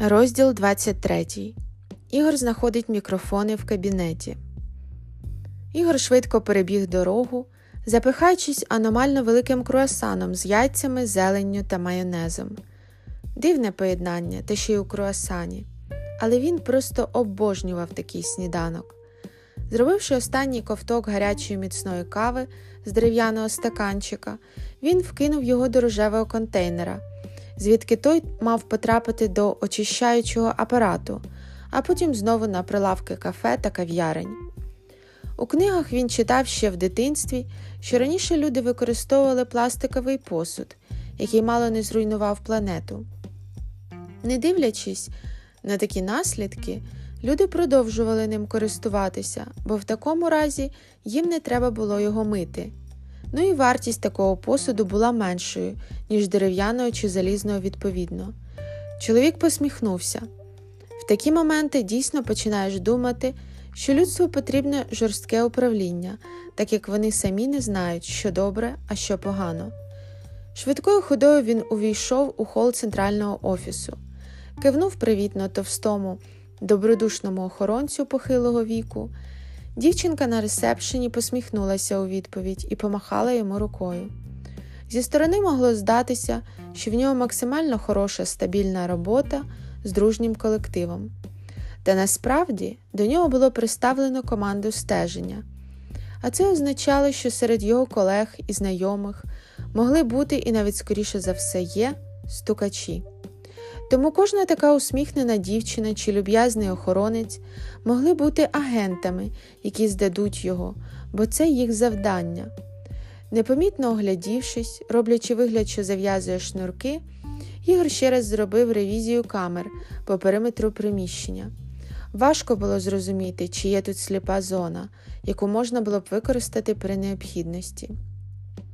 Розділ 23. Ігор знаходить мікрофони в кабінеті. Ігор швидко перебіг дорогу, запихаючись аномально великим круасаном з яйцями, зеленню та майонезом. Дивне поєднання, та ще й у круасані. Але він просто обожнював такий сніданок. Зробивши останній ковток гарячої міцної кави з дерев'яного стаканчика, він вкинув його до рожевого контейнера звідки той мав потрапити до очищаючого апарату, а потім знову на прилавки кафе та кав'ярень. У книгах він читав ще в дитинстві, що раніше люди використовували пластиковий посуд, який мало не зруйнував планету. Не дивлячись на такі наслідки, люди продовжували ним користуватися, бо в такому разі їм не треба було його мити. Ну і вартість такого посуду була меншою, ніж дерев'яного чи залізного відповідно. Чоловік посміхнувся. В такі моменти дійсно починаєш думати, що людству потрібне жорстке управління, так як вони самі не знають, що добре, а що погано. Швидкою ходою він увійшов у хол центрального офісу, кивнув привітно товстому, добродушному охоронцю похилого віку. Дівчинка на ресепшені посміхнулася у відповідь і помахала йому рукою. Зі сторони могло здатися, що в нього максимально хороша стабільна робота з дружнім колективом. Та насправді до нього було представлено команду стеження, а це означало, що серед його колег і знайомих могли бути і навіть скоріше за все є стукачі. Тому кожна така усміхнена дівчина чи люб'язний охоронець могли бути агентами, які здадуть його, бо це їх завдання. Непомітно оглядівшись, роблячи вигляд, що зав'язує шнурки, Ігор ще раз зробив ревізію камер по периметру приміщення. Важко було зрозуміти, чи є тут сліпа зона, яку можна було б використати при необхідності.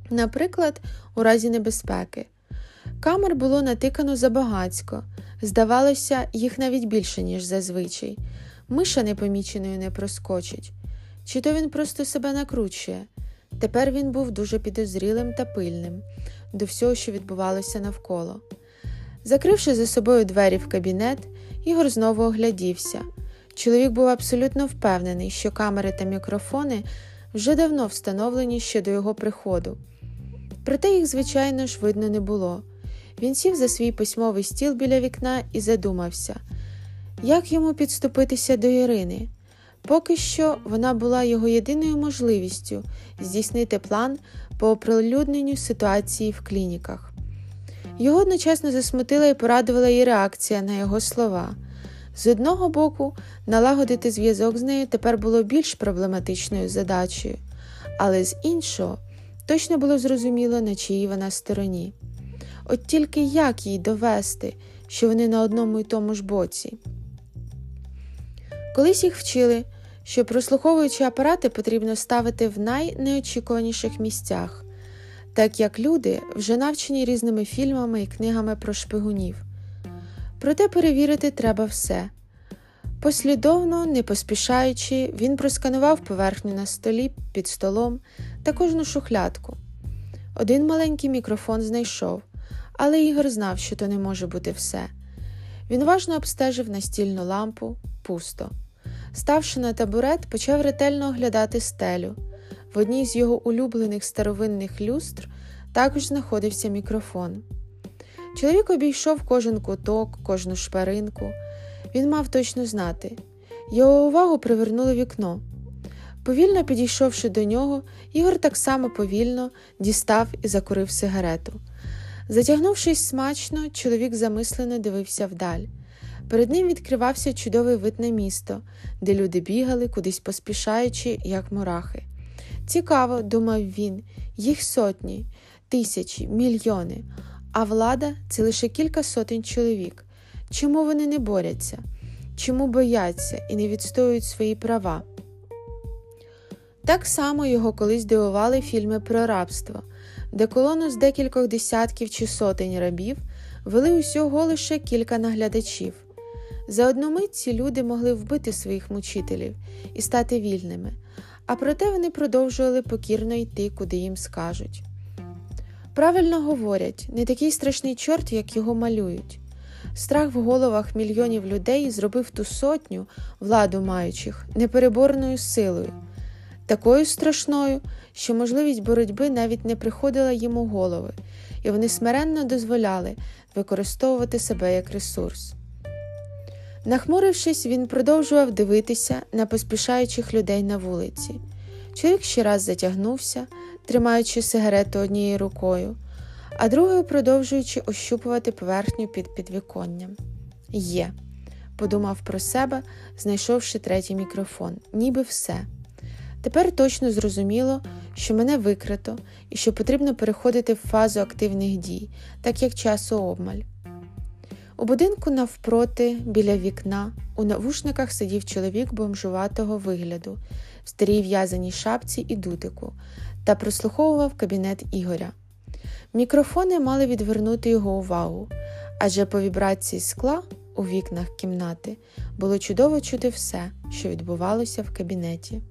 Наприклад, у разі небезпеки. Камер було натикано забагацько, здавалося, їх навіть більше, ніж зазвичай. Миша непоміченою не проскочить. Чи то він просто себе накручує. Тепер він був дуже підозрілим та пильним до всього, що відбувалося навколо. Закривши за собою двері в кабінет, Ігор знову оглядівся. Чоловік був абсолютно впевнений, що камери та мікрофони вже давно встановлені ще до його приходу. Проте їх, звичайно ж, видно не було. Він сів за свій письмовий стіл біля вікна і задумався, як йому підступитися до Ірини. Поки що вона була його єдиною можливістю здійснити план по оприлюдненню ситуації в клініках. Його одночасно засмутила і порадувала її реакція на його слова. З одного боку, налагодити зв'язок з нею тепер було більш проблематичною задачею, але з іншого, точно було зрозуміло, на чиїй вона стороні. От тільки як їй довести, що вони на одному й тому ж боці. Колись їх вчили, що прослуховуючі апарати потрібно ставити в найнеочікуваніших місцях, так як люди вже навчені різними фільмами і книгами про шпигунів. Проте перевірити треба все. Послідовно, не поспішаючи, він просканував поверхню на столі під столом та кожну шухлядку. Один маленький мікрофон знайшов, але Ігор знав, що то не може бути все. Він важно обстежив настільну лампу пусто. Ставши на табурет, почав ретельно оглядати стелю. В одній з його улюблених старовинних люстр також знаходився мікрофон. Чоловік обійшов кожен куток, кожну шпаринку. Він мав точно знати. Його увагу привернуло вікно. Повільно підійшовши до нього, Ігор так само повільно дістав і закурив сигарету. Затягнувшись смачно, чоловік замислено дивився вдаль. Перед ним відкривався чудовий вид на місто, де люди бігали, кудись поспішаючи, як мурахи. Цікаво, думав він, їх сотні, тисячі, мільйони, а влада це лише кілька сотень чоловік. Чому вони не борються? Чому бояться і не відстоюють свої права? Так само його колись дивували фільми про рабство, де колону з декількох десятків чи сотень рабів вели усього лише кілька наглядачів. За одну мить ці люди могли вбити своїх мучителів і стати вільними, а проте вони продовжували покірно йти, куди їм скажуть. Правильно говорять, не такий страшний чорт, як його малюють. Страх в головах мільйонів людей зробив ту сотню владу маючих непереборною силою, такою страшною, що можливість боротьби навіть не приходила їм у голови, і вони смиренно дозволяли використовувати себе як ресурс. Нахмурившись, він продовжував дивитися на поспішаючих людей на вулиці. Чоловік ще раз затягнувся, тримаючи сигарету однією рукою, а другою продовжуючи ощупувати поверхню під підвіконням. Є, подумав про себе, знайшовши третій мікрофон, ніби все. Тепер точно зрозуміло, що мене викрито і що потрібно переходити в фазу активних дій, так як часу обмаль. У будинку навпроти, біля вікна, у навушниках сидів чоловік бомжуватого вигляду, в старій в'язаній шапці і дутику, та прослуховував кабінет Ігоря. Мікрофони мали відвернути його увагу, адже по вібрації скла у вікнах кімнати було чудово чути все, що відбувалося в кабінеті.